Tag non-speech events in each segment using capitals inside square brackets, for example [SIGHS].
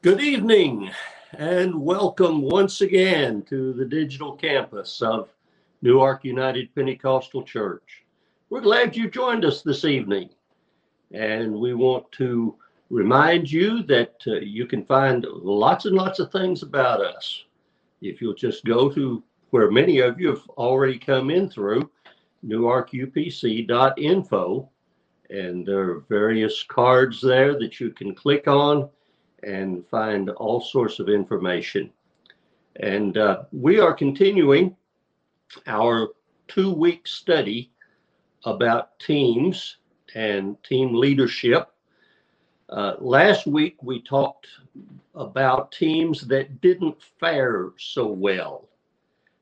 Good evening and welcome once again to the digital campus of Newark United Pentecostal Church. We're glad you joined us this evening and we want to remind you that uh, you can find lots and lots of things about us. If you'll just go to where many of you have already come in through, newarkupc.info, and there are various cards there that you can click on and find all sorts of information. And uh, we are continuing our two week study about teams and team leadership. Uh, last week, we talked about teams that didn't fare so well.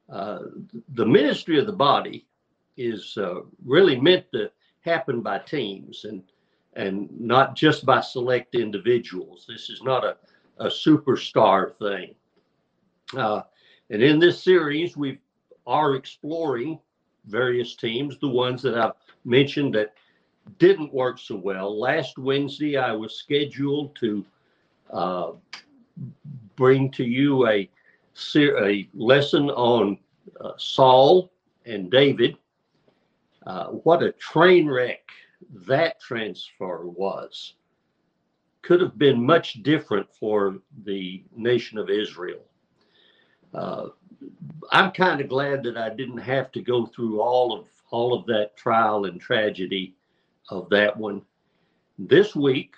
Uh, the ministry of the body is uh, really meant to happen by teams. And and not just by select individuals. This is not a, a superstar thing. Uh, and in this series, we are exploring various teams, the ones that I've mentioned that didn't work so well. Last Wednesday, I was scheduled to uh, bring to you a, a lesson on uh, Saul and David. Uh, what a train wreck that transfer was could have been much different for the nation of Israel. Uh, I'm kind of glad that I didn't have to go through all of all of that trial and tragedy of that one. This week,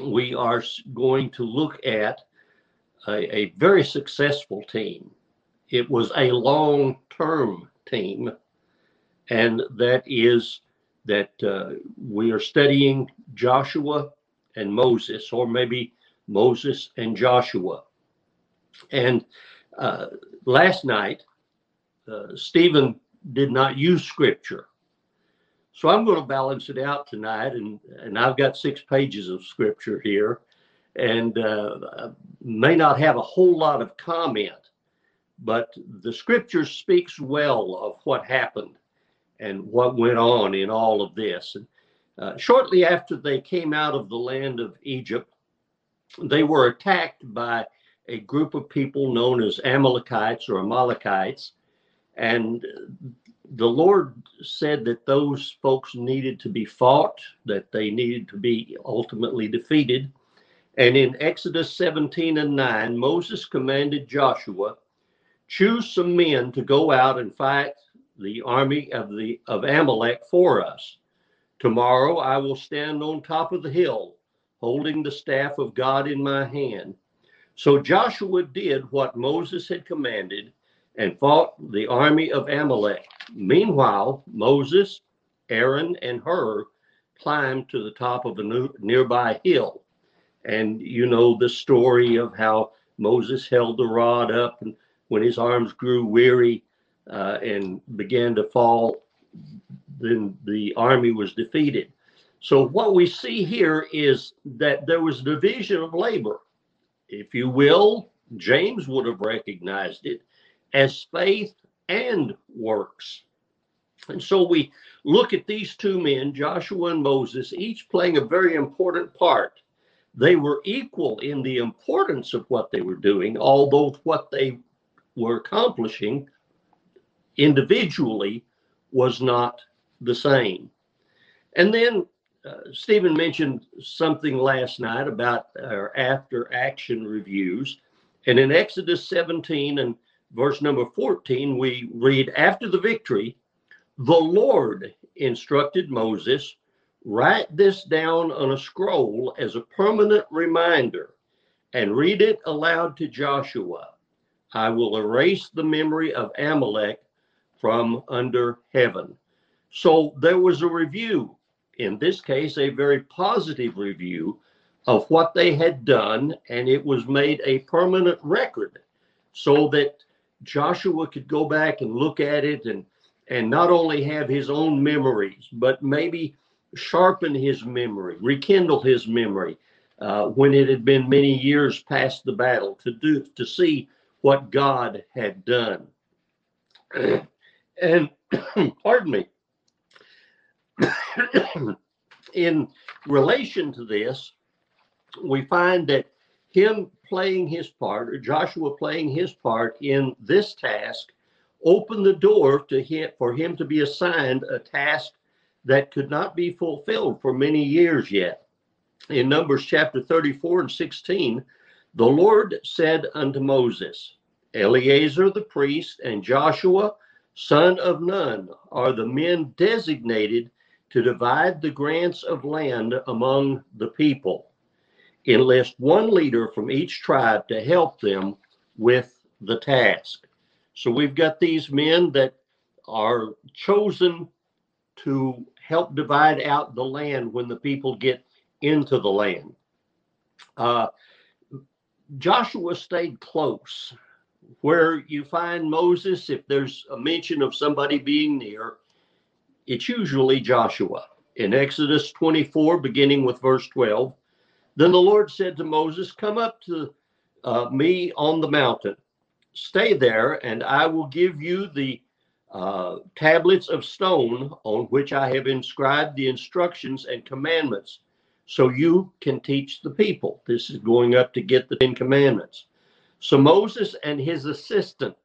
we are going to look at a, a very successful team. It was a long-term team, and that is that uh, we are studying Joshua and Moses, or maybe Moses and Joshua. And uh, last night, uh, Stephen did not use scripture. So I'm going to balance it out tonight, and, and I've got six pages of scripture here, and uh, may not have a whole lot of comment, but the scripture speaks well of what happened and what went on in all of this. And, uh, shortly after they came out of the land of Egypt, they were attacked by a group of people known as Amalekites or Amalekites. And the Lord said that those folks needed to be fought, that they needed to be ultimately defeated. And in Exodus 17 and 9, Moses commanded Joshua, choose some men to go out and fight the army of the of Amalek for us. Tomorrow I will stand on top of the hill, holding the staff of God in my hand. So Joshua did what Moses had commanded and fought the army of Amalek. Meanwhile, Moses, Aaron, and Hur climbed to the top of a nearby hill. And you know the story of how Moses held the rod up, and when his arms grew weary, uh, and began to fall, then the army was defeated. So what we see here is that there was division of labor. If you will, James would have recognized it as faith and works. And so we look at these two men, Joshua and Moses, each playing a very important part. They were equal in the importance of what they were doing, although what they were accomplishing individually was not the same. And then uh, Stephen mentioned something last night about our after action reviews. And in Exodus 17 and verse number 14, we read, After the victory, the Lord instructed Moses, write this down on a scroll as a permanent reminder and read it aloud to Joshua. I will erase the memory of Amalek from under heaven. So there was a review, in this case, a very positive review of what they had done, and it was made a permanent record so that Joshua could go back and look at it and and not only have his own memories, but maybe sharpen his memory, rekindle his memory uh, when it had been many years past the battle to do to see what God had done. [CLEARS THROAT] And [COUGHS] pardon me, [COUGHS] in relation to this, we find that him playing his part, or Joshua playing his part in this task, opened the door to him for him to be assigned a task that could not be fulfilled for many years yet. In Numbers chapter 34 and 16, the Lord said unto Moses, Eleazar the priest and Joshua, son of Nun, are the men designated to divide the grants of land among the people. Enlist one leader from each tribe to help them with the task. So we've got these men that are chosen to help divide out the land when the people get into the land. Uh, Joshua stayed close. Where you find Moses, if there's a mention of somebody being near, it's usually Joshua. In Exodus 24, beginning with verse 12, then the Lord said to Moses, Come up to uh, me on the mountain, stay there, and I will give you the uh, tablets of stone on which I have inscribed the instructions and commandments, so you can teach the people. This is going up to get the Ten Commandments. So Moses and his assistant,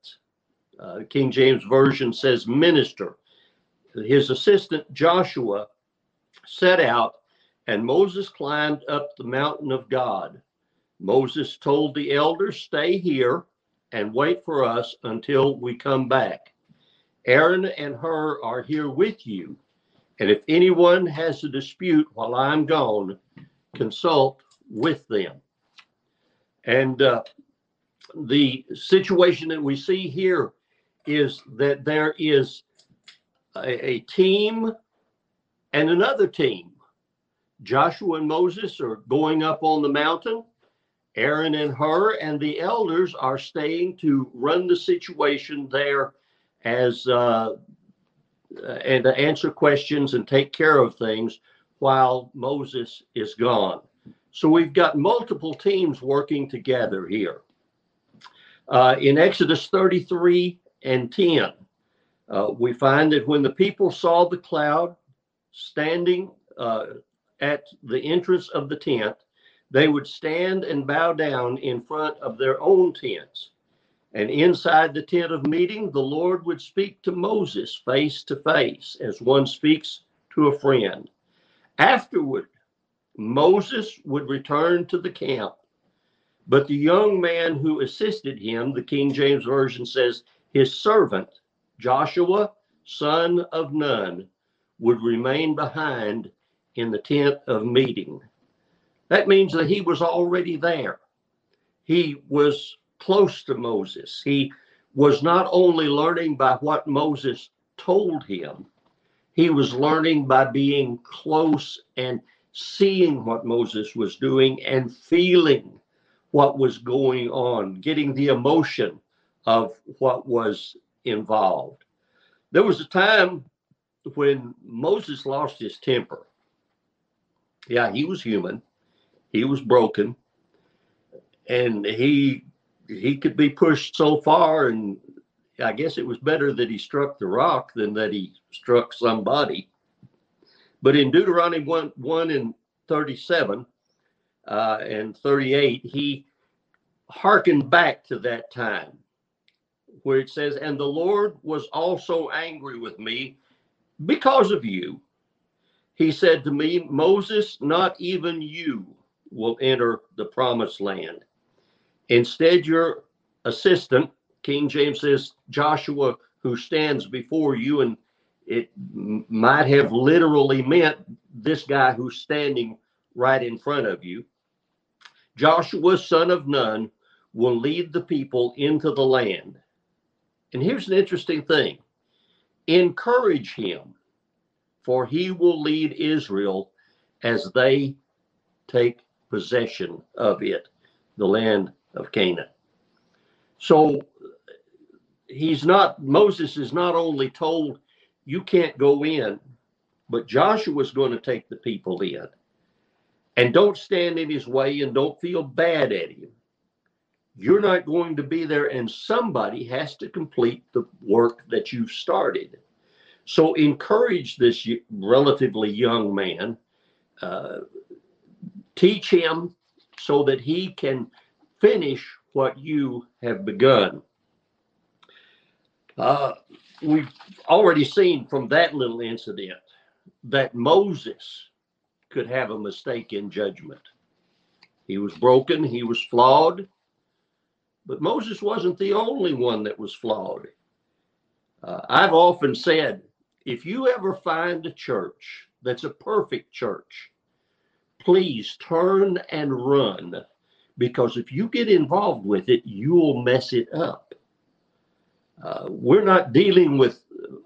uh, King James Version says minister, his assistant Joshua set out, and Moses climbed up the mountain of God. Moses told the elders, Stay here and wait for us until we come back. Aaron and Hur are here with you. And if anyone has a dispute while I'm gone, consult with them. And uh, the situation that we see here is that there is a, a team and another team. Joshua and Moses are going up on the mountain. Aaron and Hur and the elders are staying to run the situation there as uh, and to answer questions and take care of things while Moses is gone. So we've got multiple teams working together here. Uh, in Exodus 33 and 10, uh, we find that when the people saw the cloud standing uh, at the entrance of the tent, they would stand and bow down in front of their own tents. And inside the tent of meeting, the Lord would speak to Moses face to face as one speaks to a friend. Afterward, Moses would return to the camp. But the young man who assisted him, the King James Version says, his servant, Joshua, son of Nun, would remain behind in the tent of meeting. That means that he was already there. He was close to Moses. He was not only learning by what Moses told him, he was learning by being close and seeing what Moses was doing and feeling what was going on, getting the emotion of what was involved. There was a time when Moses lost his temper. Yeah, he was human. He was broken. And he he could be pushed so far and I guess it was better that he struck the rock than that he struck somebody. But in Deuteronomy 1, 1 and 37 uh, and 38, he hearkened back to that time where it says, And the Lord was also angry with me because of you. He said to me, Moses, not even you will enter the promised land. Instead, your assistant, King James says, Joshua, who stands before you, and it might have literally meant this guy who's standing right in front of you. Joshua, son of Nun, will lead the people into the land. And here's an interesting thing encourage him, for he will lead Israel as they take possession of it, the land of Canaan. So he's not, Moses is not only told, you can't go in, but Joshua's going to take the people in. And don't stand in his way and don't feel bad at him. You're not going to be there, and somebody has to complete the work that you've started. So encourage this relatively young man, uh, teach him so that he can finish what you have begun. Uh, we've already seen from that little incident that Moses could have a mistake in judgment. He was broken, he was flawed, but Moses wasn't the only one that was flawed. Uh, I've often said if you ever find a church that's a perfect church, please turn and run because if you get involved with it, you'll mess it up. Uh, we're not dealing with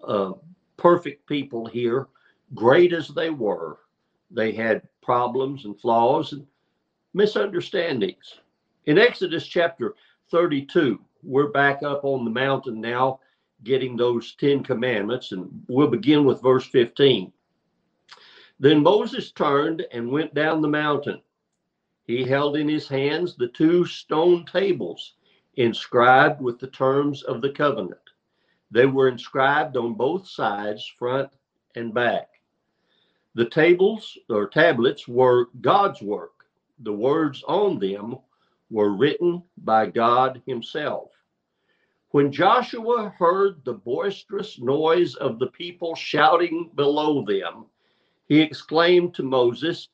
uh, perfect people here, great as they were. They had problems and flaws and misunderstandings. In Exodus chapter 32, we're back up on the mountain now, getting those 10 commandments, and we'll begin with verse 15. Then Moses turned and went down the mountain. He held in his hands the two stone tables inscribed with the terms of the covenant. They were inscribed on both sides, front and back. The tables or tablets were God's work. The words on them were written by God Himself. When Joshua heard the boisterous noise of the people shouting below them, he exclaimed to Moses,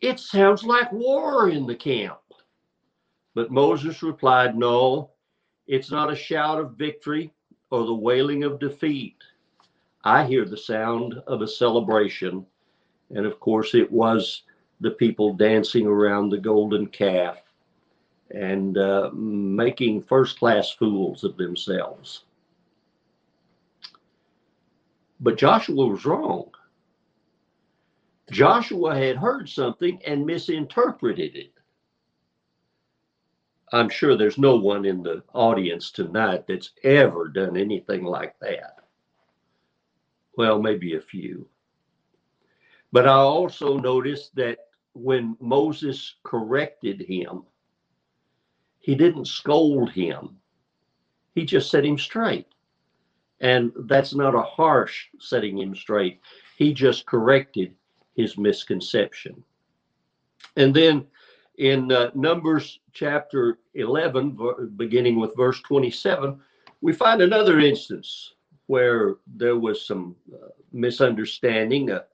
It sounds like war in the camp. But Moses replied, No, it's not a shout of victory or the wailing of defeat. I hear the sound of a celebration. And of course, it was the people dancing around the golden calf and uh, making first class fools of themselves. But Joshua was wrong. Joshua had heard something and misinterpreted it. I'm sure there's no one in the audience tonight that's ever done anything like that. Well, maybe a few. But I also noticed that when Moses corrected him, he didn't scold him, he just set him straight. And that's not a harsh setting him straight. He just corrected his misconception. And then in uh, Numbers chapter 11, beginning with verse 27, we find another instance where there was some uh, misunderstanding, a,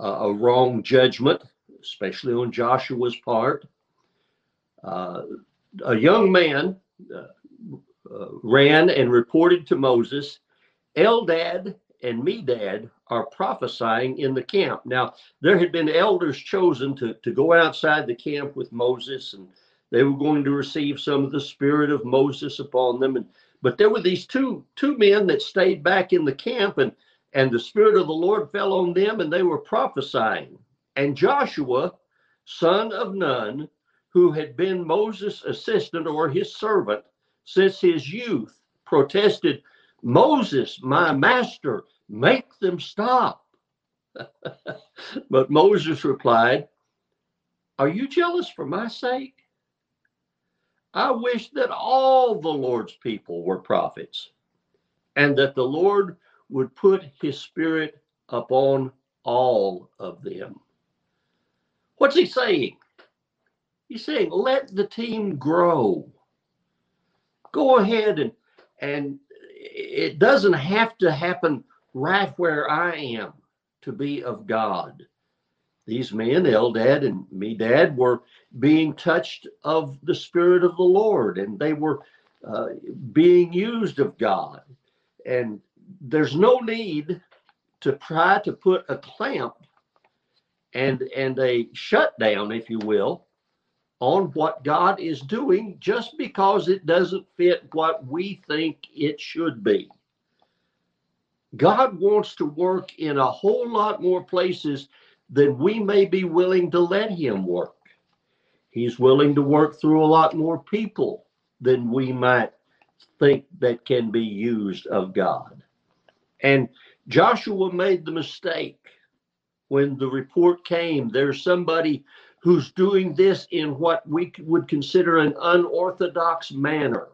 a, wrong judgment, especially on Joshua's part. Uh, a young man uh, uh, ran and reported to Moses, Eldad and Medad are prophesying in the camp. Now, there had been elders chosen to, to go outside the camp with Moses, and they were going to receive some of the spirit of Moses upon them. And but there were these two two men that stayed back in the camp, and and the spirit of the Lord fell on them, and they were prophesying. And Joshua, son of Nun, who had been Moses' assistant or his servant since his youth, protested, Moses, my master, Make them stop. [LAUGHS] but Moses replied, Are you jealous for my sake? I wish that all the Lord's people were prophets and that the Lord would put his spirit upon all of them. What's he saying? He's saying, let the team grow. Go ahead and and it doesn't have to happen right where I am to be of God. These men, Eldad and Medad, were being touched of the Spirit of the Lord, and they were uh, being used of God. And there's no need to try to put a clamp and and a shutdown, if you will, on what God is doing just because it doesn't fit what we think it should be. God wants to work in a whole lot more places than we may be willing to let Him work. He's willing to work through a lot more people than we might think that can be used of God. And Joshua made the mistake when the report came there's somebody who's doing this in what we would consider an unorthodox manner.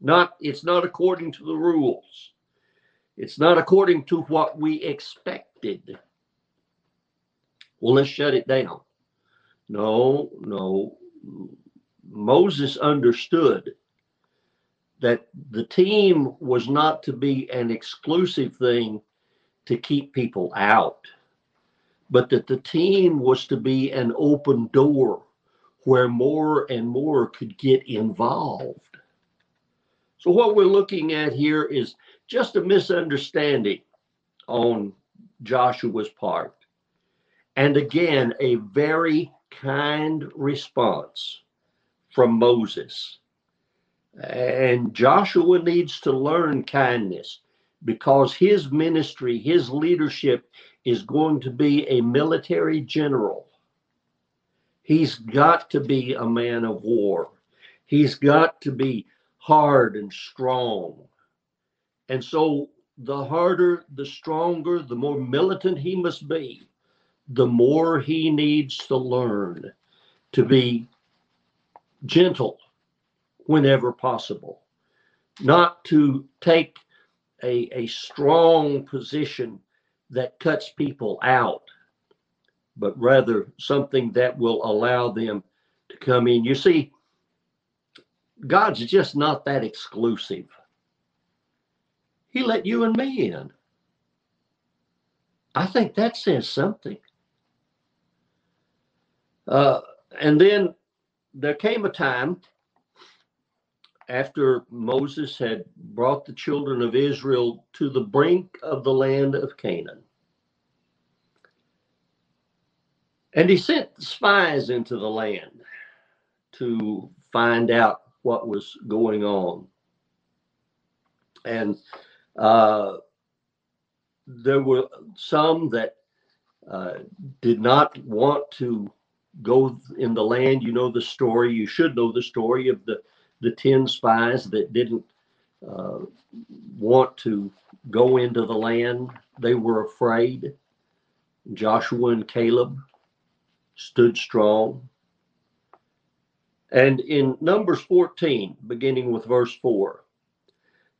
Not it's not according to the rules. It's not according to what we expected. Well, let's shut it down. No, no. Moses understood that the team was not to be an exclusive thing to keep people out, but that the team was to be an open door where more and more could get involved. So, what we're looking at here is just a misunderstanding on Joshua's part. And again, a very kind response from Moses. And Joshua needs to learn kindness because his ministry, his leadership is going to be a military general. He's got to be a man of war. He's got to be hard and strong. And so the harder, the stronger, the more militant he must be, the more he needs to learn to be gentle whenever possible, not to take a, a strong position that cuts people out, but rather something that will allow them to come in. You see, God's just not that exclusive. He let you and me in. I think that says something. Uh, and then there came a time after Moses had brought the children of Israel to the brink of the land of Canaan. And he sent spies into the land to find out what was going on. And uh, there were some that uh, did not want to go in the land. You know the story. You should know the story of the the ten spies that didn't uh, want to go into the land. They were afraid. Joshua and Caleb stood strong. And in Numbers 14, beginning with verse 4,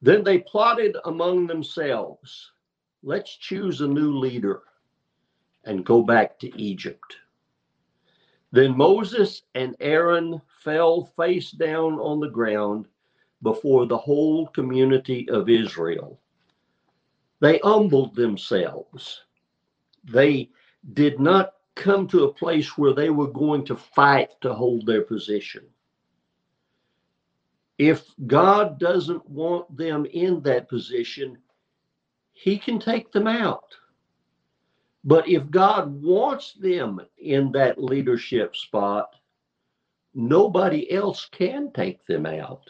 then they plotted among themselves, let's choose a new leader and go back to Egypt. Then Moses and Aaron fell face down on the ground before the whole community of Israel. They humbled themselves. They did not come to a place where they were going to fight to hold their position if God doesn't want them in that position, He can take them out. But if God wants them in that leadership spot, nobody else can take them out.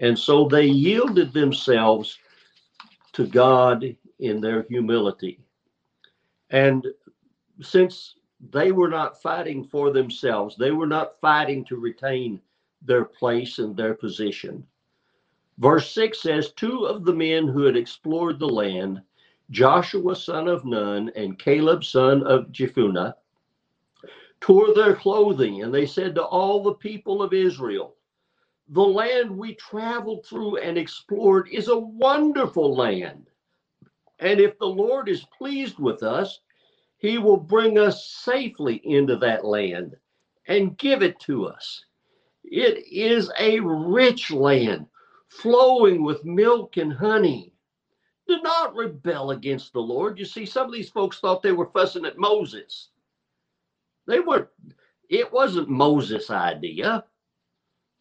And so they yielded themselves to God in their humility. And since they were not fighting for themselves, they were not fighting to retain their place and their position. Verse 6 says, Two of the men who had explored the land, Joshua son of Nun and Caleb son of Jephunneh, tore their clothing, and they said to all the people of Israel, The land we traveled through and explored is a wonderful land. And if the Lord is pleased with us, he will bring us safely into that land and give it to us. It is a rich land flowing with milk and honey. Do not rebel against the Lord. You see, some of these folks thought they were fussing at Moses. They were, it wasn't Moses' idea.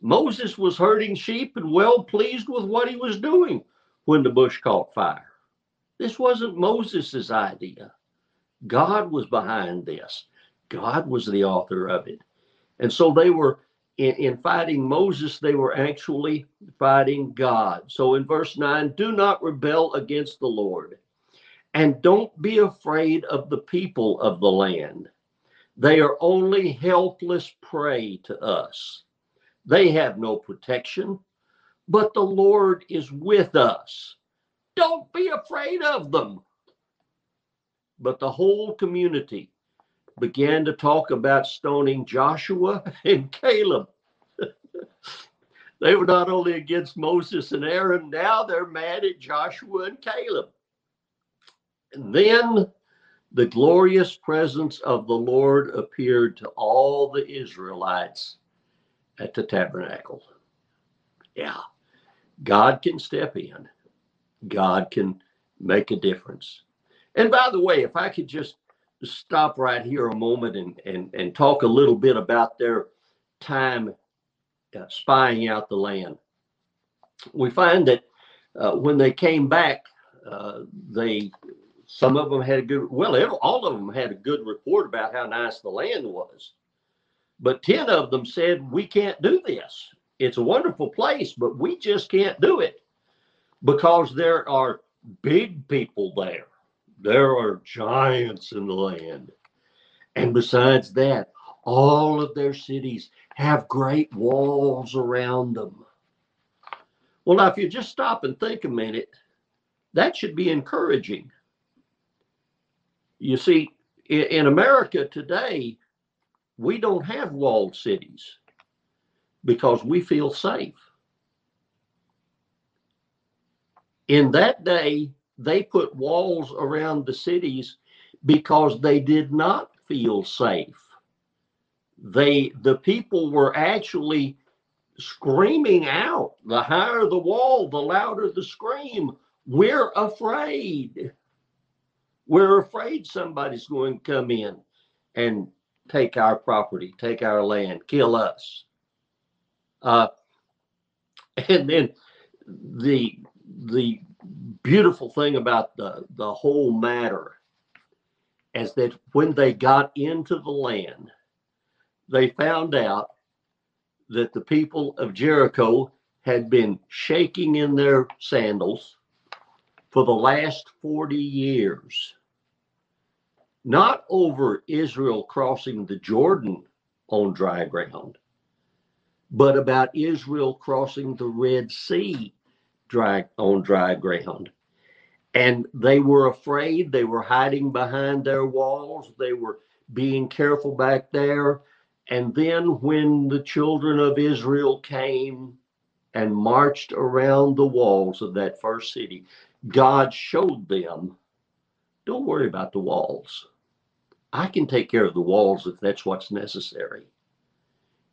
Moses was herding sheep and well pleased with what he was doing when the bush caught fire. This wasn't Moses' idea. God was behind this. God was the author of it. And so they were in, in fighting Moses, they were actually fighting God. So in verse 9, do not rebel against the Lord, and don't be afraid of the people of the land. They are only helpless prey to us. They have no protection, but the Lord is with us. Don't be afraid of them. But the whole community began to talk about stoning Joshua [LAUGHS] and Caleb. [LAUGHS] they were not only against Moses and Aaron, now they're mad at Joshua and Caleb. And then the glorious presence of the Lord appeared to all the Israelites at the tabernacle. Yeah, God can step in, God can make a difference. And by the way, if I could just stop right here a moment and, and, and talk a little bit about their time uh, spying out the land. We find that uh, when they came back, uh, they some of them had a good well all of them had a good report about how nice the land was. But 10 of them said we can't do this. It's a wonderful place but we just can't do it because there are big people there there are giants in the land. And besides that, all of their cities have great walls around them. Well, now, if you just stop and think a minute, that should be encouraging. You see, in America today, we don't have walled cities because we feel safe. In that day, they put walls around the cities because they did not feel safe. They the people were actually screaming out. The higher the wall, the louder the scream. We're afraid. We're afraid somebody's going to come in and take our property, take our land, kill us. Uh, [LAUGHS] and then the the beautiful thing about the, the whole matter is that when they got into the land, they found out that the people of Jericho had been shaking in their sandals for the last 40 years. Not over Israel crossing the Jordan on dry ground, but about Israel crossing the Red Sea dry on dry ground. And they were afraid. They were hiding behind their walls. They were being careful back there. And then when the children of Israel came and marched around the walls of that first city, God showed them don't worry about the walls. I can take care of the walls if that's what's necessary.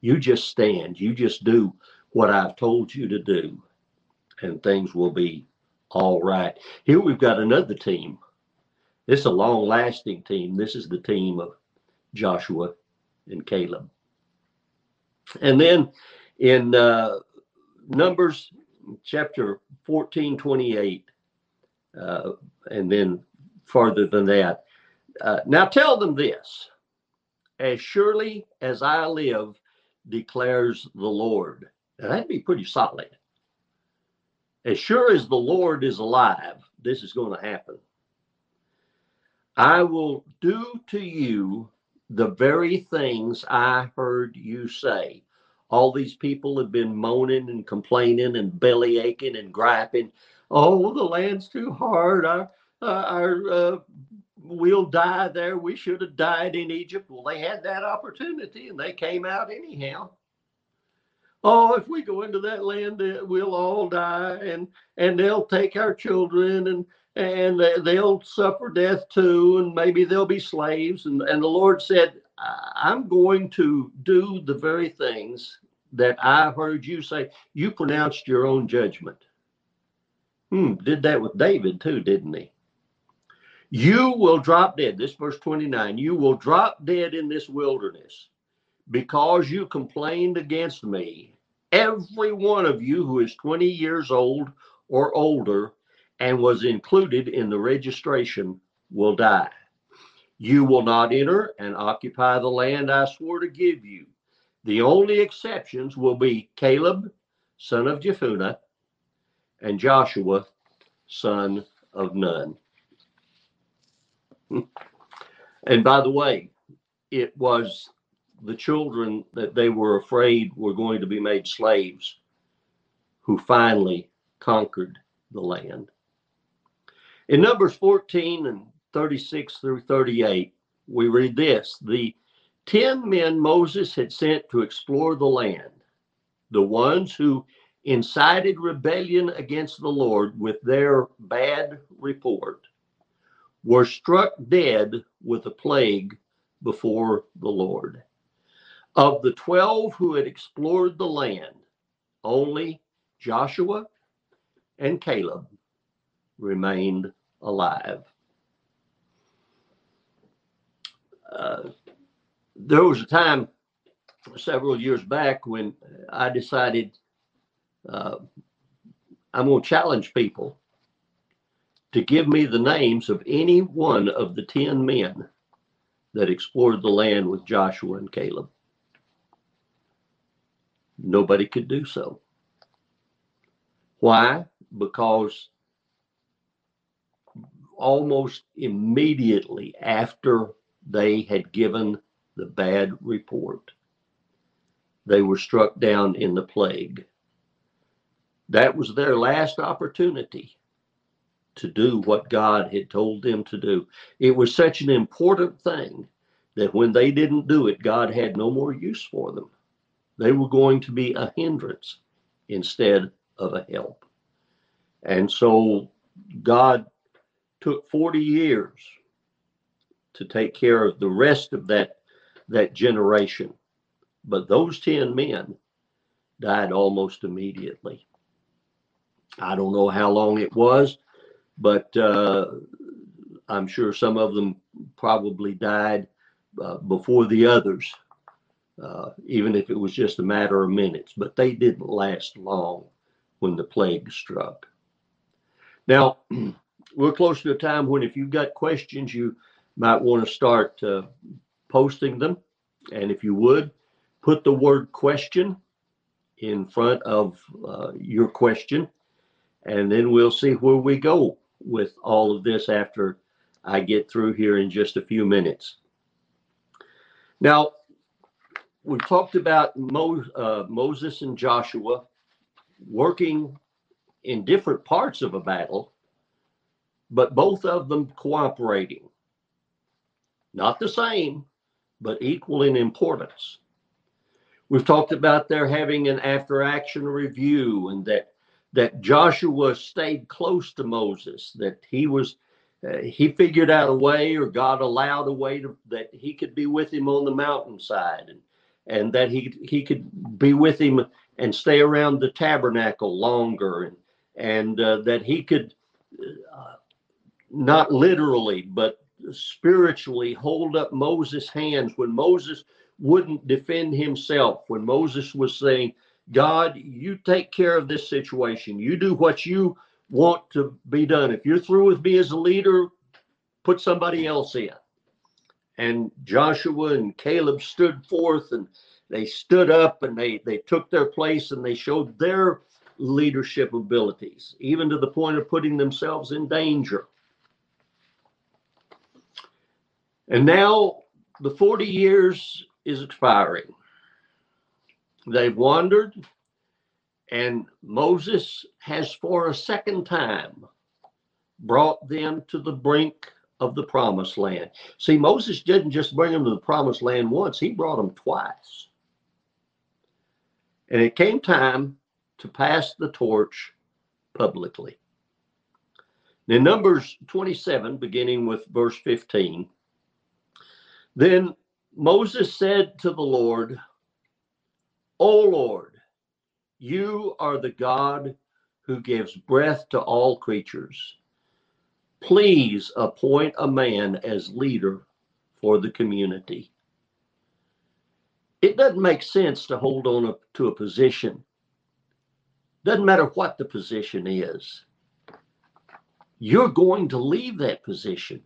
You just stand, you just do what I've told you to do and things will be all right. Here we've got another team. This is a long lasting team. This is the team of Joshua and Caleb. And then in uh, Numbers chapter 14, 28, uh, and then farther than that. Uh, now tell them this as surely as I live, declares the Lord. Now, that'd be pretty solid as sure as the Lord is alive, this is going to happen. I will do to you the very things I heard you say. All these people have been moaning and complaining and belly aching and griping. Oh, the land's too hard. Our, our uh, we'll die there. We should have died in Egypt. Well, they had that opportunity and they came out anyhow oh, if we go into that land, we'll all die, and and they'll take our children, and and they'll suffer death too, and maybe they'll be slaves. And and the Lord said, I'm going to do the very things that I heard you say. You pronounced your own judgment. Hmm, did that with David too, didn't he? You will drop dead. This verse 29. You will drop dead in this wilderness because you complained against me, every one of you who is 20 years old or older and was included in the registration will die. You will not enter and occupy the land I swore to give you. The only exceptions will be Caleb, son of Jephunneh, and Joshua, son of Nun. [LAUGHS] and by the way, it was the children that they were afraid were going to be made slaves who finally conquered the land. In Numbers 14 and 36 through 38, we read this The ten men Moses had sent to explore the land, the ones who incited rebellion against the Lord with their bad report, were struck dead with a plague before the Lord. Of the 12 who had explored the land, only Joshua and Caleb remained alive. Uh, there was a time several years back when I decided uh, I'm going to challenge people to give me the names of any one of the 10 men that explored the land with Joshua and Caleb. Nobody could do so. Why? Because almost immediately after they had given the bad report, they were struck down in the plague. That was their last opportunity to do what God had told them to do. It was such an important thing that when they didn't do it, God had no more use for them. They were going to be a hindrance instead of a help. And so God took 40 years to take care of the rest of that that generation. But those 10 men died almost immediately. I don't know how long it was, but uh, I'm sure some of them probably died uh, before the others, uh, even if it was just a matter of minutes. But they didn't last long when the plague struck. Now, [CLEARS THROAT] we're close to a time when if you've got questions, you might want to start uh, posting them. And if you would, put the word question in front of uh, your question, and then we'll see where we go with all of this after I get through here in just a few minutes. Now, we've talked about Mo, uh, Moses and Joshua working in different parts of a battle, but both of them cooperating. Not the same, but equal in importance. We've talked about their having an after action review and that that Joshua stayed close to Moses, that he was uh, he figured out a way or God allowed a way to, that he could be with him on the mountainside and and that he he could be with him and stay around the tabernacle longer and and uh, that he could uh, not literally but spiritually hold up Moses' hands when Moses wouldn't defend himself, when Moses was saying, God, you take care of this situation. You do what you want to be done. If you're through with me as a leader, put somebody else in. And Joshua and Caleb stood forth and they stood up and they, they took their place and they showed their leadership abilities, even to the point of putting themselves in danger. And now the 40 years is expiring. They've wandered, and Moses has for a second time brought them to the brink of the promised land. See, Moses didn't just bring them to the promised land once, he brought them twice. And it came time to pass the torch publicly. In Numbers 27, beginning with verse 15, then Moses said to the Lord, O Lord, you are the God who gives breath to all creatures. Please appoint a man as leader for the community. It doesn't make sense to hold on to a position. Doesn't matter what the position is. You're going to leave that position.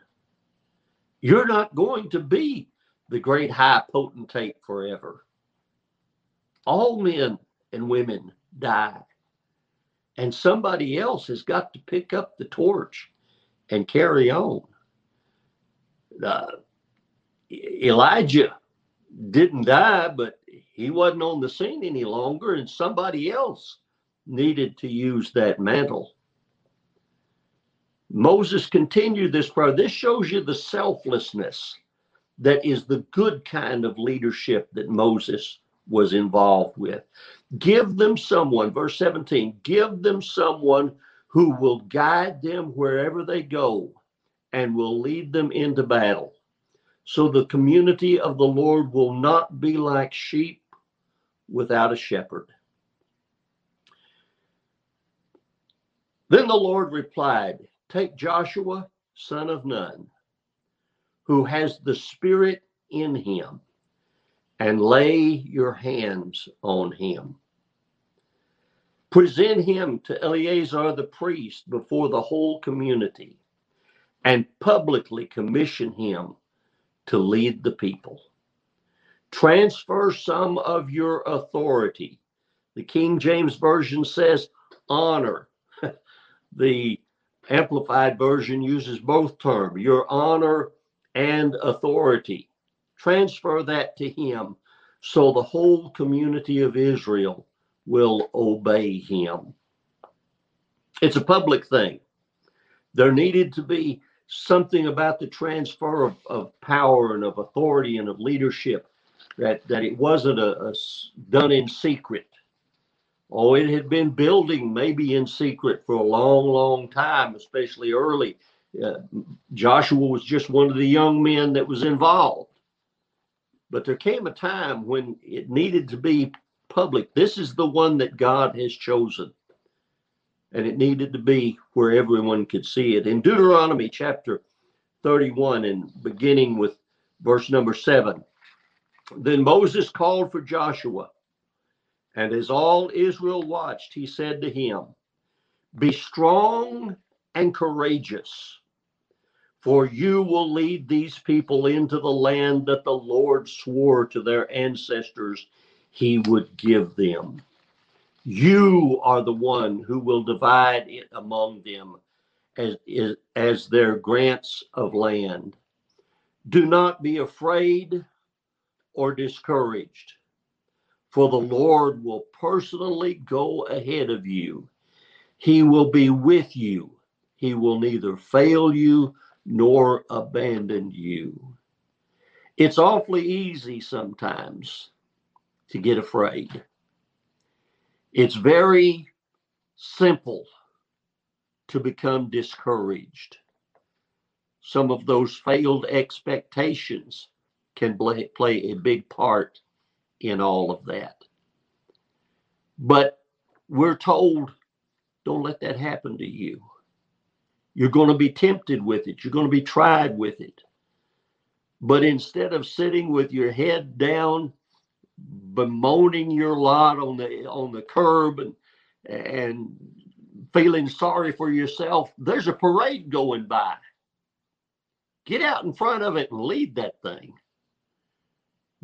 You're not going to be the great high potentate forever. All men and women die. And somebody else has got to pick up the torch and carry on. Uh, Elijah didn't die, but he wasn't on the scene any longer, and somebody else needed to use that mantle. Moses continued this prayer. This shows you the selflessness that is the good kind of leadership that Moses was involved with. Give them someone, verse 17, give them someone who will guide them wherever they go and will lead them into battle. So the community of the Lord will not be like sheep without a shepherd. Then the Lord replied, Take Joshua, son of Nun, who has the Spirit in him, and lay your hands on him. Present him to Eleazar the priest before the whole community, and publicly commission him to lead the people. Transfer some of your authority. The King James Version says honor. [LAUGHS] the Amplified Version uses both terms, your honor and authority. Transfer that to him so the whole community of Israel will obey him. It's a public thing. There needed to be something about the transfer of, of power and of authority and of leadership that, that it wasn't a, a done in secret. Oh, it had been building maybe in secret for a long, long time, especially early. Uh, Joshua was just one of the young men that was involved. But there came a time when it needed to be public. This is the one that God has chosen. And it needed to be where everyone could see it. In Deuteronomy chapter 31 and beginning with verse number 7, then Moses called for Joshua and as all Israel watched, he said to him, Be strong and courageous, for you will lead these people into the land that the Lord swore to their ancestors he would give them. You are the one who will divide it among them as, as their grants of land. Do not be afraid or discouraged for the Lord will personally go ahead of you. He will be with you. He will neither fail you nor abandon you. It's awfully easy sometimes to get afraid. It's very simple to become discouraged. Some of those failed expectations can play, play a big part in all of that. But we're told don't let that happen to you. You're going to be tempted with it, you're going to be tried with it. But instead of sitting with your head down, bemoaning your lot on the on the curb and and feeling sorry for yourself, there's a parade going by. Get out in front of it and lead that thing.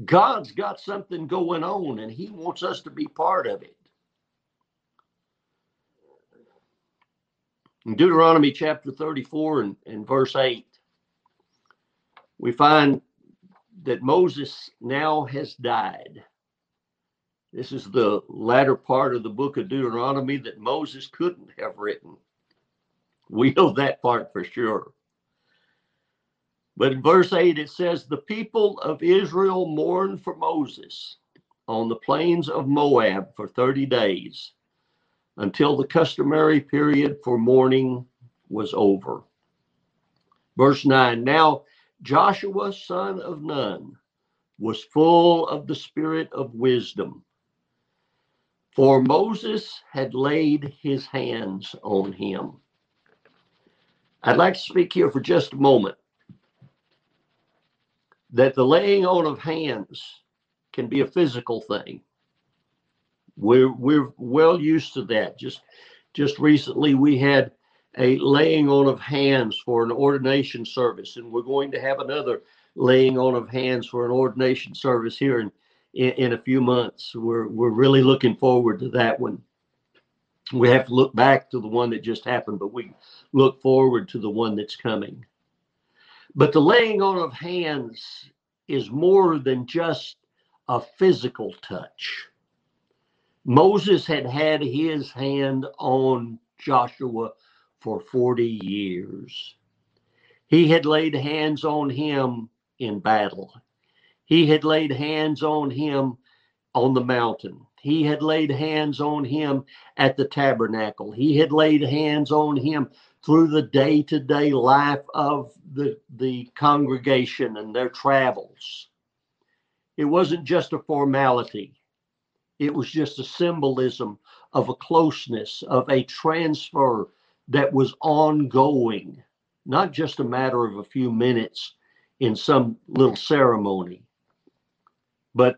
God's got something going on and he wants us to be part of it. In Deuteronomy chapter 34 and, and verse 8, we find that Moses now has died. This is the latter part of the book of Deuteronomy that Moses couldn't have written. We know that part for sure. But in verse 8, it says, The people of Israel mourned for Moses on the plains of Moab for 30 days until the customary period for mourning was over. Verse 9 Now Joshua, son of Nun, was full of the spirit of wisdom, for Moses had laid his hands on him. I'd like to speak here for just a moment that the laying on of hands can be a physical thing. We're we're well used to that. Just just recently we had a laying on of hands for an ordination service, and we're going to have another laying on of hands for an ordination service here in, in, in a few months. We're we're really looking forward to that one. We have to look back to the one that just happened, but we look forward to the one that's coming. But the laying on of hands is more than just a physical touch. Moses had had his hand on Joshua for 40 years. He had laid hands on him in battle. He had laid hands on him on the mountain. He had laid hands on him at the tabernacle. He had laid hands on him through the day to day life of the, the congregation and their travels. It wasn't just a formality, it was just a symbolism of a closeness, of a transfer that was ongoing, not just a matter of a few minutes in some little ceremony. But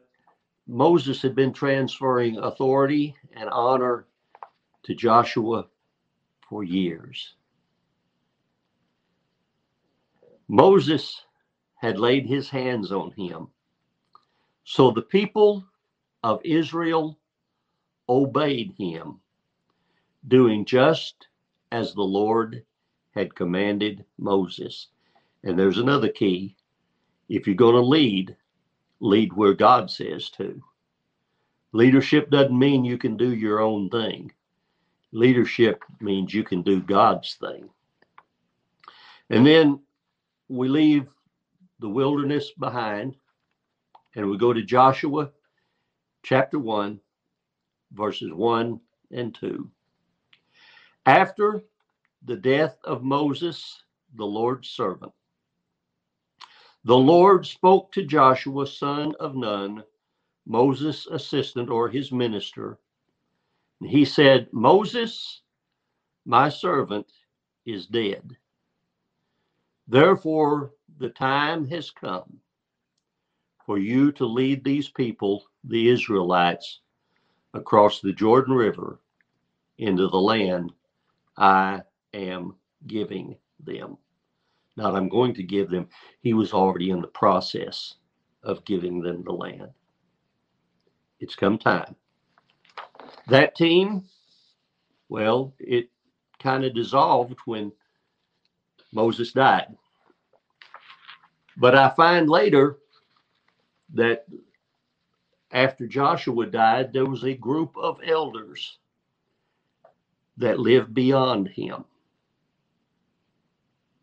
Moses had been transferring authority and honor to Joshua for years. Moses had laid his hands on him. So the people of Israel obeyed him, doing just as the Lord had commanded Moses. And there's another key. If you're going to lead, lead where God says to. Leadership doesn't mean you can do your own thing. Leadership means you can do God's thing. And then we leave the wilderness behind and we go to Joshua chapter 1, verses 1 and 2. After the death of Moses, the Lord's servant, the Lord spoke to Joshua, son of Nun, Moses' assistant or his minister. And he said, Moses, my servant, is dead. Therefore, the time has come for you to lead these people, the Israelites, across the Jordan River into the land I am giving them. Not I'm going to give them. He was already in the process of giving them the land. It's come time. That team, well, it kind of dissolved when Moses died. But I find later that after Joshua died, there was a group of elders that lived beyond him.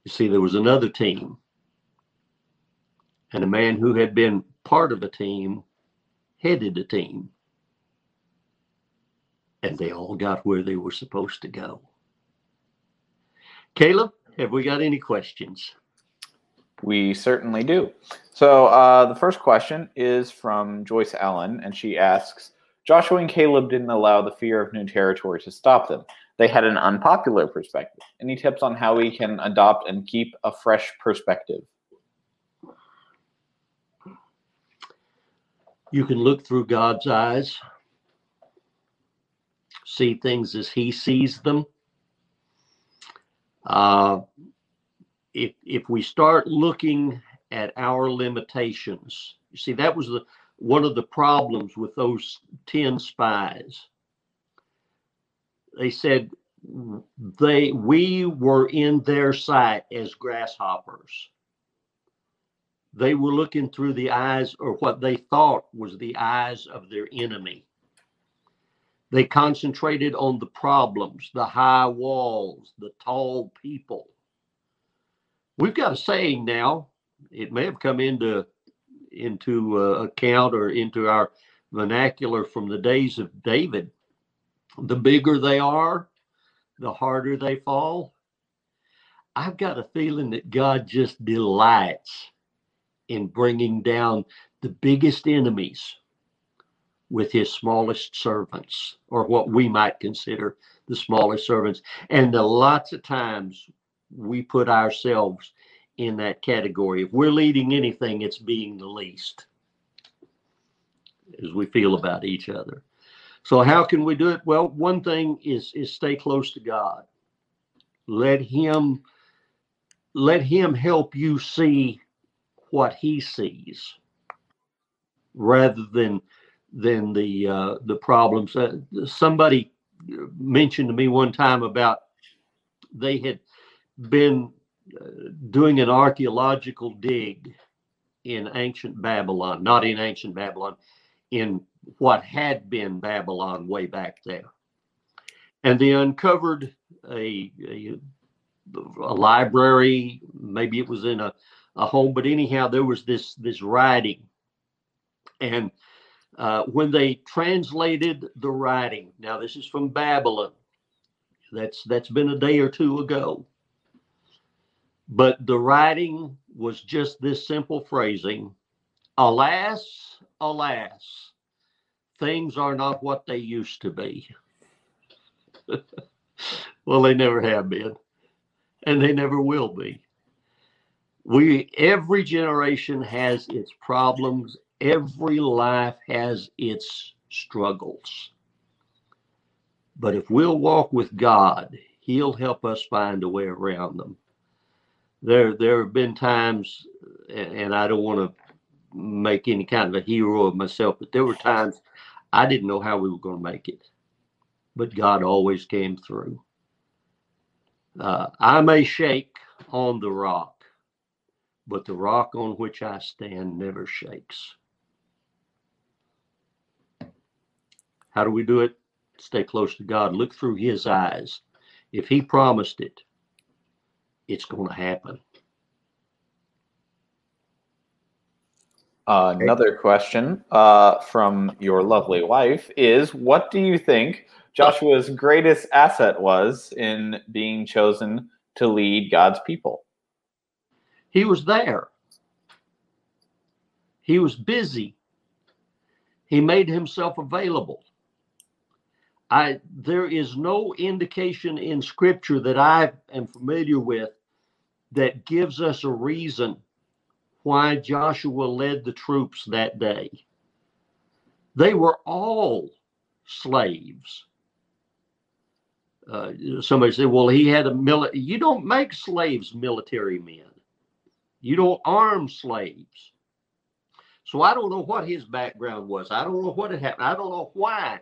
You see, there was another team, and a man who had been part of a team headed a team, and they all got where they were supposed to go. Caleb, have we got any questions? We certainly do. So uh, the first question is from Joyce Allen, and she asks Joshua and Caleb didn't allow the fear of new territory to stop them. They had an unpopular perspective. Any tips on how we can adopt and keep a fresh perspective? You can look through God's eyes, see things as He sees them. Uh, if if we start looking at our limitations, you see that was the one of the problems with those 10 spies. They said they we were in their sight as grasshoppers. They were looking through the eyes or what they thought was the eyes of their enemy. They concentrated on the problems, the high walls, the tall people we've got a saying now. It may have come into into uh, account or into our vernacular from the days of David. The bigger they are, the harder they fall. I've got a feeling that God just delights in bringing down the biggest enemies with his smallest servants, or what we might consider the smallest servants. And the lots of times we put ourselves in that category. If we're leading anything, it's being the least as we feel about each other. So how can we do it? Well, one thing is is stay close to God. Let him let him help you see what he sees rather than than the uh, the problems. Uh, somebody mentioned to me one time about they had been doing an archaeological dig in ancient Babylon, not in ancient Babylon, in what had been Babylon way back there. And they uncovered a, a, a library, maybe it was in a, a home, but anyhow, there was this this writing. And uh, when they translated the writing. Now, this is from Babylon. That's that's been a day or two ago. But the writing was just this simple phrasing Alas, alas, things are not what they used to be. [LAUGHS] well, they never have been, and they never will be. We every generation has its problems, every life has its struggles. But if we'll walk with God, He'll help us find a way around them there there have been times and I don't want to make any kind of a hero of myself, but there were times I didn't know how we were going to make it. But God always came through. Uh, I may shake on the rock, but the rock on which I stand never shakes. How do we do it? Stay close to God. Look through His eyes. If He promised it, it's going to happen. Uh, another question uh, from your lovely wife is What do you think Joshua's greatest asset was in being chosen to lead God's people? He was there, he was busy, he made himself available. I, there is no indication in scripture that I am familiar with that gives us a reason why Joshua led the troops that day. They were all slaves. Uh, somebody said, well, he had a military. You don't make slaves military men, you don't arm slaves. So I don't know what his background was. I don't know what had happened. I don't know why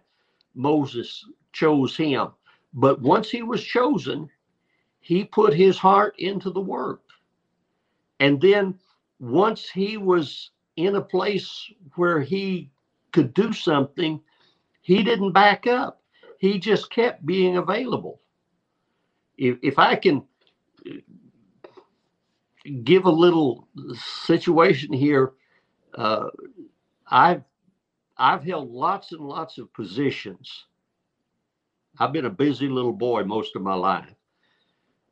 Moses chose him. But once he was chosen, he put his heart into the work. And then once he was in a place where he could do something, he didn't back up. He just kept being available. If, if I can give a little situation here, uh, I've I've held lots and lots of positions. I've been a busy little boy most of my life.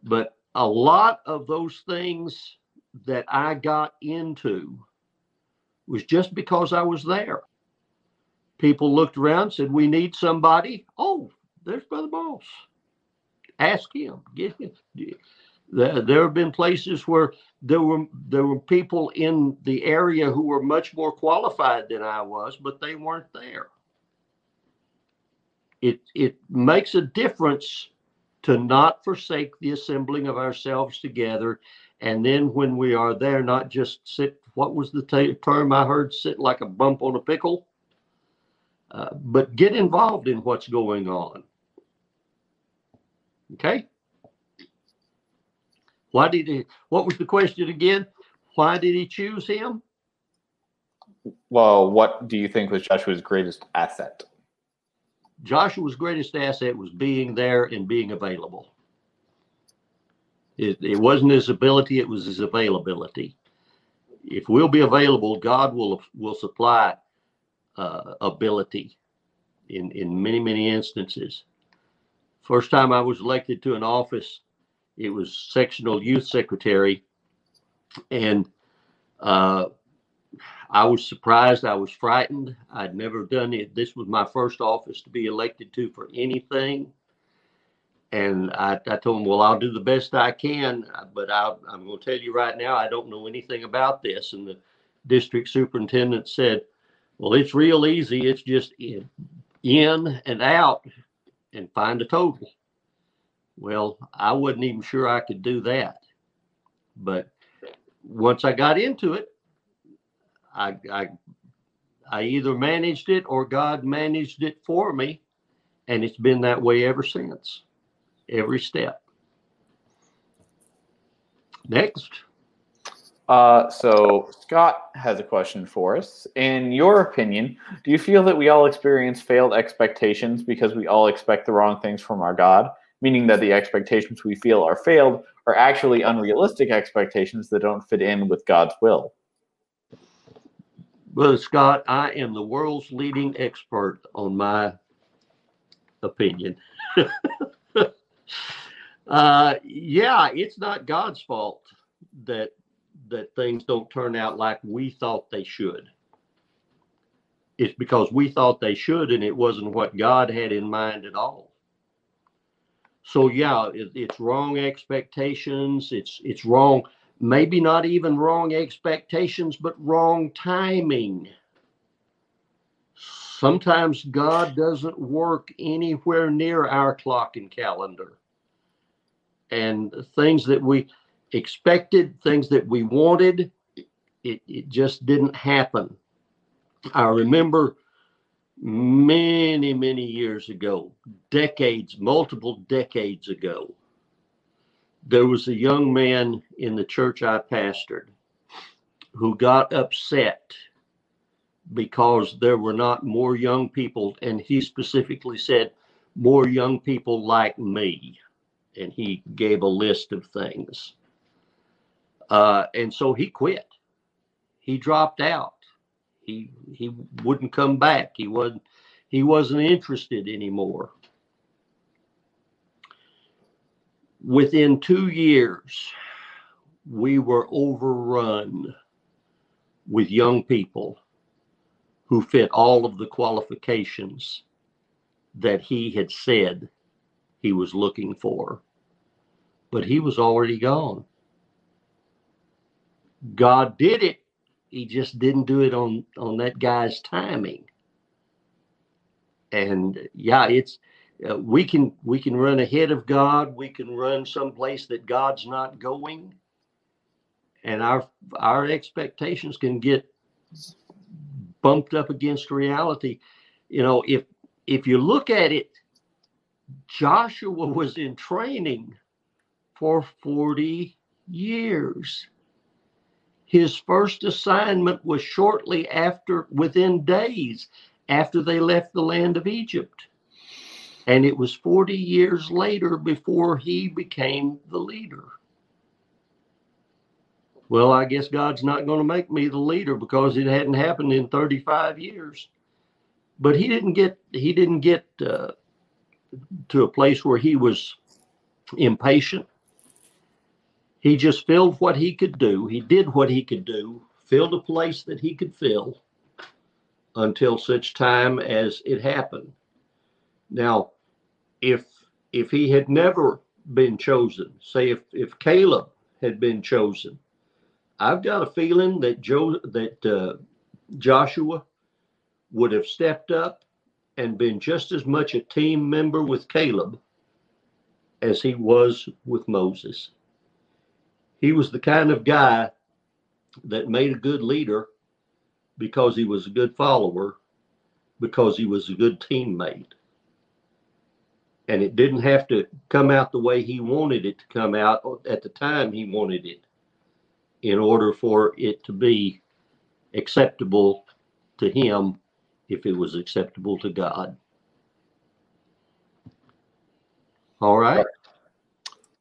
But a lot of those things that I got into was just because I was there. People looked around, said, We need somebody. Oh, there's Brother Boss. Ask him. Get him. There, there have been places where there were there were people in the area who were much more qualified than I was, but they weren't there. It it makes a difference to not forsake the assembling of ourselves together. And then when we are there, not just sit, what was the t- term I heard, sit like a bump on a pickle, uh, but get involved in what's going on. Okay? Why did he, what was the question again? Why did he choose him? Well, what do you think was Joshua's greatest asset? Joshua's greatest asset was being there and being available. It, it wasn't his ability, it was his availability. If we'll be available, God will will supply uh, ability in, in many, many instances. First time I was elected to an office, it was sectional youth secretary. And uh, I was surprised. I was frightened. I'd never done it. This was my first office to be elected to for anything. And I, I told him, well, I'll do the best I can, uh, but I, I'm going to tell you right now, I don't know anything about this. And the district superintendent said, well, it's real easy. It's just in, in and out and find a total. Well, I wasn't even sure I could do that. But once I got into it, I, I, I either managed it or God managed it for me. And it's been that way ever since, every step. Next. Uh, so Scott has a question for us. In your opinion, do you feel that we all experience failed expectations because we all expect the wrong things from our God? Meaning that the expectations we feel are failed are actually unrealistic expectations that don't fit in with God's will? Brother Scott, I am the world's leading expert on my opinion. [LAUGHS] uh, yeah, it's not God's fault that that things don't turn out like we thought they should. It's because we thought they should, and it wasn't what God had in mind at all. So yeah, it, it's wrong expectations. It's it's wrong maybe not even wrong expectations, but wrong timing. Sometimes God doesn't work anywhere near our clock and calendar. And things that we expected, things that we wanted, it, it just didn't happen. I remember many, many years ago, decades, multiple decades ago, there was a young man in the church I pastored who got upset because there were not more young people, and he specifically said, more young people like me. And he gave a list of things. Uh, and so he quit. He dropped out. He he wouldn't come back. He wasn't he wasn't interested anymore. Within two years, we were overrun with young people who fit all of the qualifications that he had said he was looking for. But he was already gone. God did it. He just didn't do it on on that guy's timing. And yeah, it's uh, we can we can run ahead of God. We can run someplace that God's not going, and our our expectations can get bumped up against reality. You know, if if you look at it, Joshua was in training for 40 years. His first assignment was shortly after, within days after they left the land of Egypt. And it was 40 years later before he became the leader. Well, I guess God's not going to make me the leader because it hadn't happened in 35 years. But he didn't get he didn't get uh, to a place where he was impatient. He just filled what he could do. He did what he could do, filled a place that he could fill until such time as it happened. Now, if if he had never been chosen, say if if Caleb had been chosen, I've got a feeling that Joe that uh, Joshua would have stepped up and been just as much a team member with Caleb as he was with Moses. He was the kind of guy that made a good leader because he was a good follower, because he was a good teammate and it didn't have to come out the way he wanted it to come out at the time he wanted it in order for it to be acceptable to him if it was acceptable to God. All right.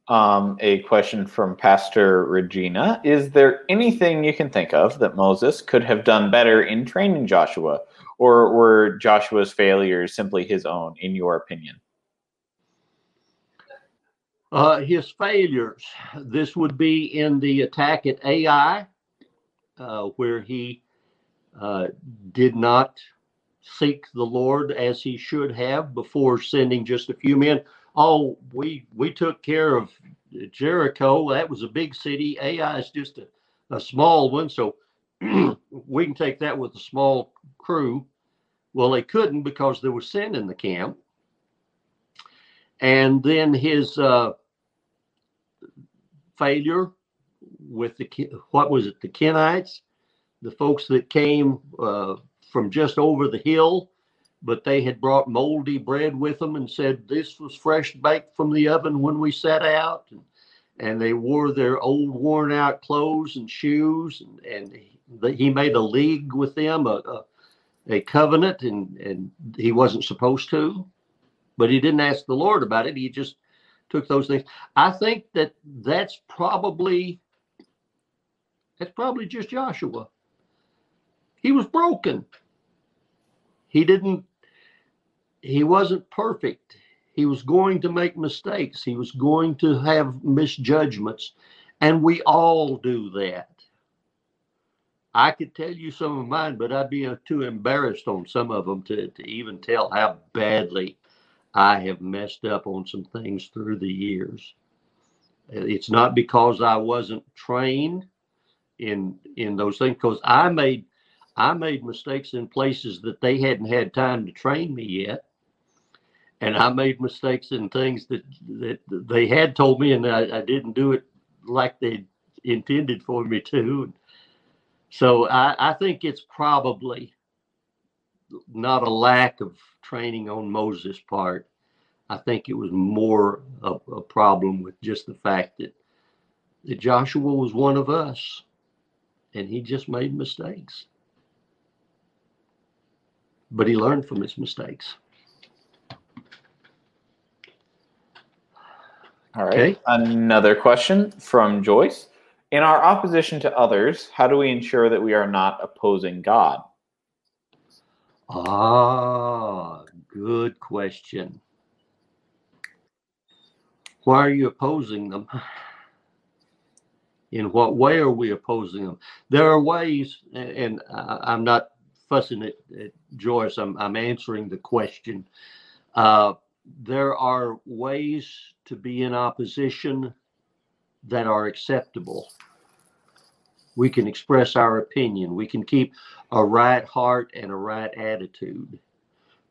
Um, a question from Pastor Regina Is there anything you can think of that Moses could have done better in training Joshua, or were Joshua's failures simply his own, in your opinion? Uh, his failures. This would be in the attack at Ai, uh, where he uh, did not seek the Lord as he should have before sending just a few men. Oh, we we took care of Jericho. That was a big city. Ai is just a, a small one, so [CLEARS THROAT] we can take that with a small crew. Well, they couldn't because there was sin in the camp. And then his uh, failure with the what was it the Kenites, the folks that came uh, from just over the hill, but they had brought moldy bread with them and said this was fresh baked from the oven when we set out, and, and they wore their old worn out clothes and shoes, and, and he, he made a league with them, a, a, a covenant, and and he wasn't supposed to, but he didn't ask the Lord about it. He just took those things. I think that that's probably that's probably just Joshua. He was broken. He didn't, he wasn't perfect. He was going to make mistakes. He was going to have misjudgments. And we all do that. I could tell you some of mine, but I'd be too embarrassed on some of them to, to even tell how badly I have messed up on some things through the years. It's not because I wasn't trained in in those things, because I made I made mistakes in places that they hadn't had time to train me yet. And I made mistakes in things that that they had told me, and I, I didn't do it like they intended for me to. So I, I think it's probably not a lack of training on Moses' part. I think it was more a, a problem with just the fact that, that Joshua was one of us and he just made mistakes. But he learned from his mistakes. All right. Okay. Another question from Joyce. In our opposition to others, how do we ensure that we are not opposing God? Ah, good question. Why are you opposing them? In what way are we opposing them? There are ways, and I'm not fussing at, at Joyce, I'm, I'm answering the question. Uh, there are ways to be in opposition that are acceptable. We can express our opinion. We can keep a right heart and a right attitude.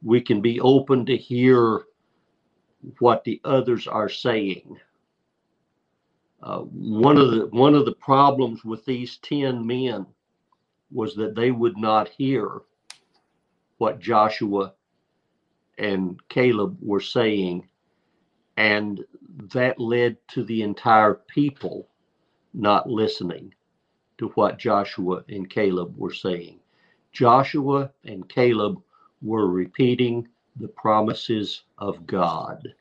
We can be open to hear what the others are saying. Uh, one of the one of the problems with these 10 men was that they would not hear what Joshua and Caleb were saying. And that led to the entire people not listening to what Joshua and Caleb were saying. Joshua and Caleb were repeating the promises of God.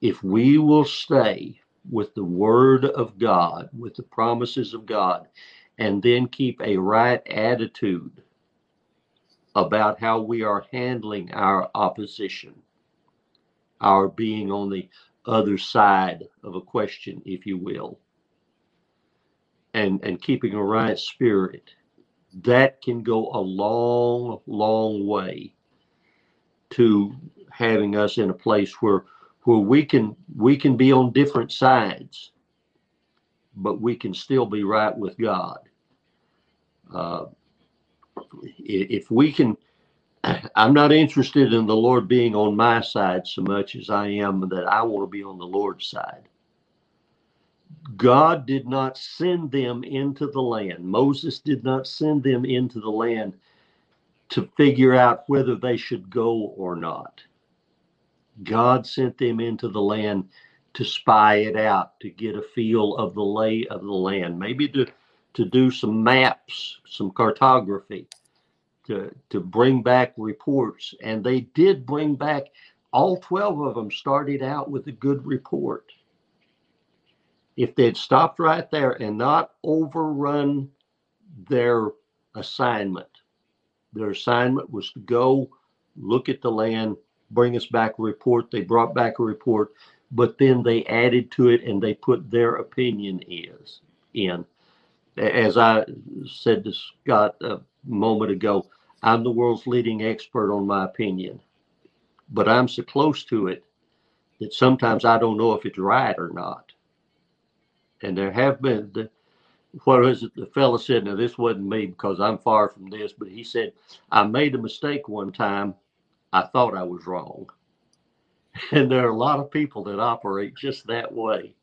If we will stay with the word of God, with the promises of God, and then keep a right attitude about how we are handling our opposition, our being on the other side of a question, if you will, and, and keeping a right spirit, that can go a long, long way to having us in a place where where we can we can be on different sides, but we can still be right with God. Uh, if we can, [CLEARS THROAT] I'm not interested in the Lord being on my side so much as I am that I want to be on the Lord's side. God did not send them into the land. Moses did not send them into the land to figure out whether they should go or not. God sent them into the land to spy it out, to get a feel of the lay of the land, maybe to, to do some maps, some cartography, to, to bring back reports. And they did bring back, all 12 of them started out with a good report. If they'd stopped right there and not overrun their assignment, their assignment was to go look at the land, bring us back a report. They brought back a report, but then they added to it and they put their opinion is in. As I said to Scott a moment ago, I'm the world's leading expert on my opinion, but I'm so close to it that sometimes I don't know if it's right or not. And there have been the, what was it the fellow said now this wasn't me because i'm far from this but he said i made a mistake one time. I thought i was wrong. [LAUGHS] And there are a lot of people that operate just that way.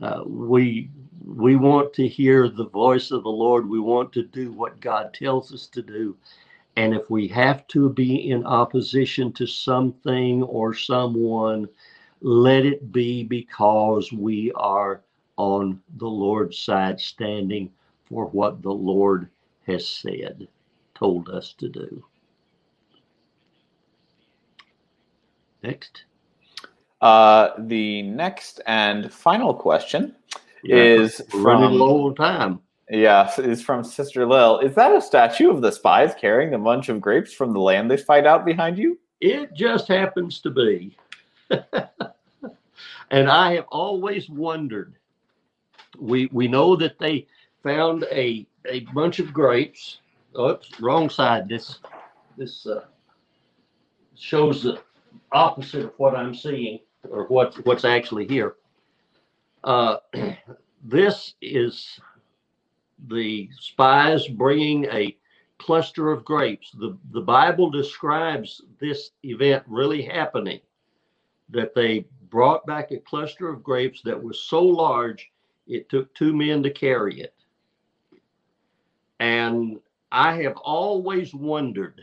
Uh, we we want to hear the voice of the lord. We want to do what god tells us to do. And if we have to be in opposition to something or someone let it be because we are on the Lord's side, standing for what the Lord has said, told us to do. Next. Uh, the next and final question yeah, is from, running low on time. Yeah, it's from Sister Lil. Is that a statue of the spies carrying a bunch of grapes from the land they spied out behind you? It just happens to be. [LAUGHS] and I have always wondered. We we know that they found a a bunch of grapes. Oops, wrong side. This this uh, shows the opposite of what I'm seeing or what what's actually here. Uh, [CLEARS THROAT] this is the spies bringing a cluster of grapes. The, the Bible describes this event really happening that they brought back a cluster of grapes that was so large it took two men to carry it. And I have always wondered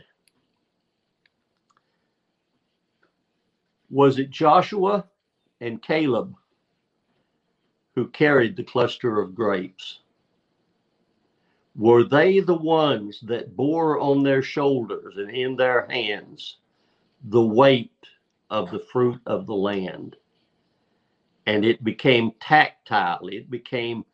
was it Joshua and Caleb who carried the cluster of grapes? Were they the ones that bore on their shoulders and in their hands the weight of the fruit of the land? And it became tactile, it became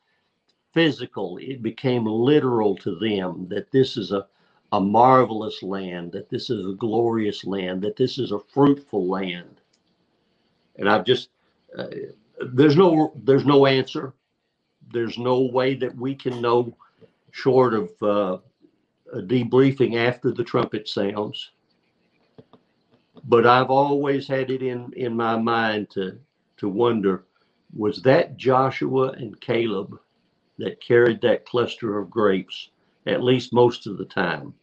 physical, it became literal to them that this is a, a marvelous land, that this is a glorious land, that this is a fruitful land. And I've just, uh, there's no, there's no answer. There's no way that we can know short of uh, a debriefing after the trumpet sounds. But I've always had it in, in my mind to, to wonder was that Joshua and Caleb that carried that cluster of grapes, at least most of the time,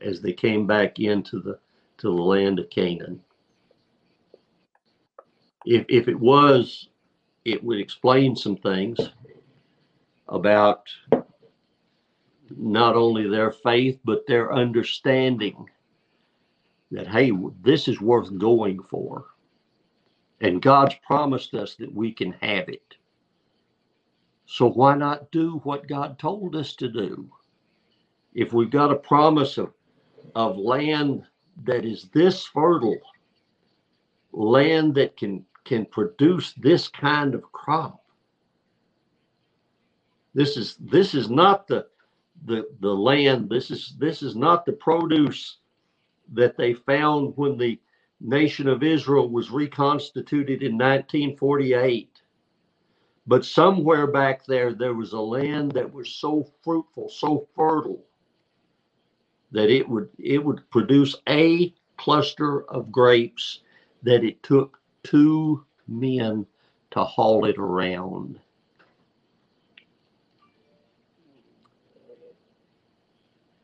as they came back into the, to the land of Canaan? If, if it was, it would explain some things about not only their faith, but their understanding that, hey, this is worth going for. And God's promised us that we can have it. So why not do what God told us to do? If we've got a promise of, of land that is this fertile, land that can can produce this kind of crop. This is this is not the the the land. This is this is not the produce that they found when the nation of Israel was reconstituted in 1948. But somewhere back there, there was a land that was so fruitful, so fertile, that it would it would produce a cluster of grapes that it took two men to haul it around.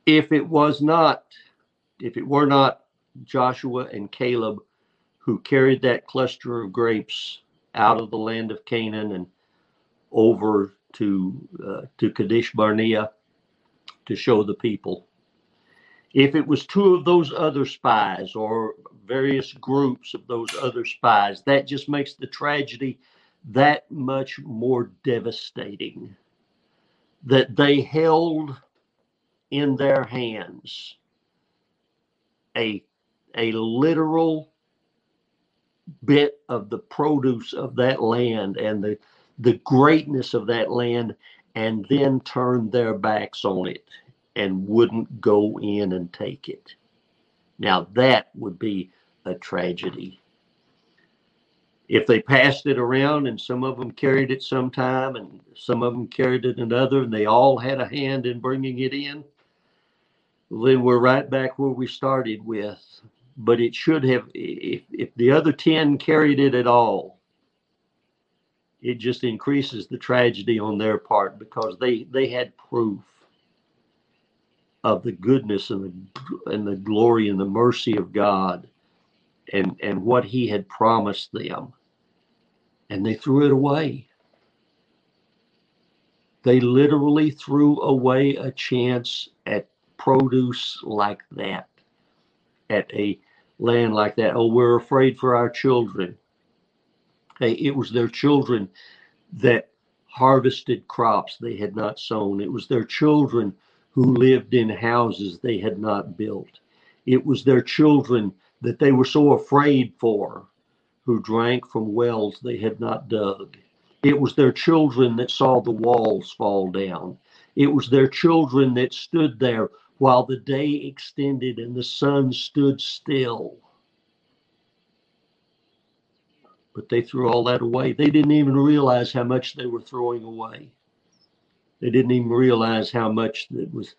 if it was not, if it were not Joshua and Caleb who carried that cluster of grapes out of the land of Canaan and over to uh, to Kadesh Barnea to show the people. If it was two of those other spies or various groups of those other spies, that just makes the tragedy that much more devastating. That they held in their hands a, a literal bit of the produce of that land and the, the greatness of that land and then turned their backs on it and wouldn't go in and take it. Now, that would be a tragedy. If they passed it around and some of them carried it sometime and some of them carried it another and they all had a hand in bringing it in, then we're right back where we started with. But it should have, if, if the other 10 carried it at all, it just increases the tragedy on their part because they, they had proof of the goodness and the, and the glory and the mercy of God and, and what he had promised them. And they threw it away. They literally threw away a chance at produce like that at a land like that. Oh, we're afraid for our children. Hey, it was their children that harvested crops they had not sown. It was their children who lived in houses they had not built. It was their children that they were so afraid for who drank from wells they had not dug. It was their children that saw the walls fall down. It was their children that stood there while the day extended and the sun stood still. But they threw all that away. They didn't even realize how much they were throwing away. They didn't even realize how much that was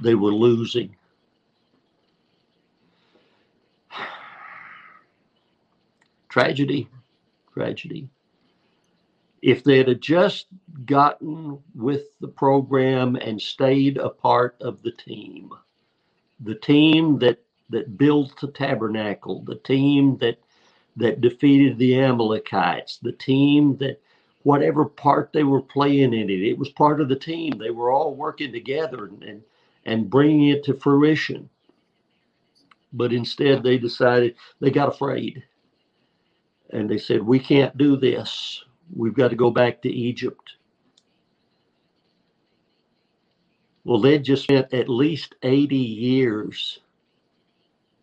they were losing. [SIGHS] Tragedy, tragedy. If they had just gotten with the program and stayed a part of the team, the team that that built the tabernacle, the team that that defeated the Amalekites, the team that whatever part they were playing in it, it was part of the team. They were all working together and and, and bringing it to fruition. But instead, they decided they got afraid, and they said, "We can't do this. We've got to go back to Egypt." Well, they just spent at least 80 years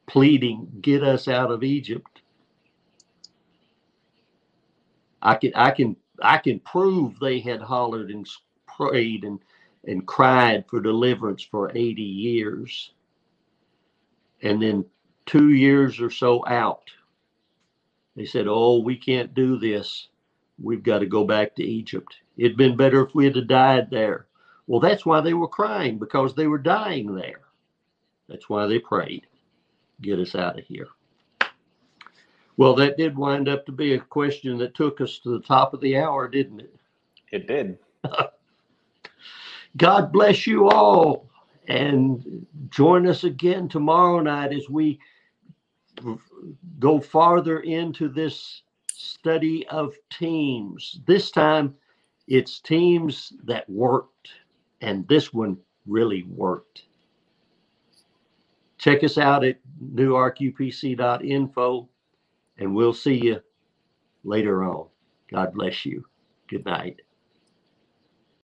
pleading, get us out of Egypt. I can I can I can prove they had hollered and prayed and and cried for deliverance for 80 years. And then two years or so out, they said, Oh, we can't do this. We've got to go back to Egypt. It'd been better if we had died there. Well, that's why they were crying because they were dying there. That's why they prayed, get us out of here. Well, that did wind up to be a question that took us to the top of the hour, didn't it? It did. [LAUGHS] God bless you all. And join us again tomorrow night as we go farther into this study of teams. This time it's teams that worked, and this one really worked. Check us out at newarkupc.info, and we'll see you later on. God bless you. Good night.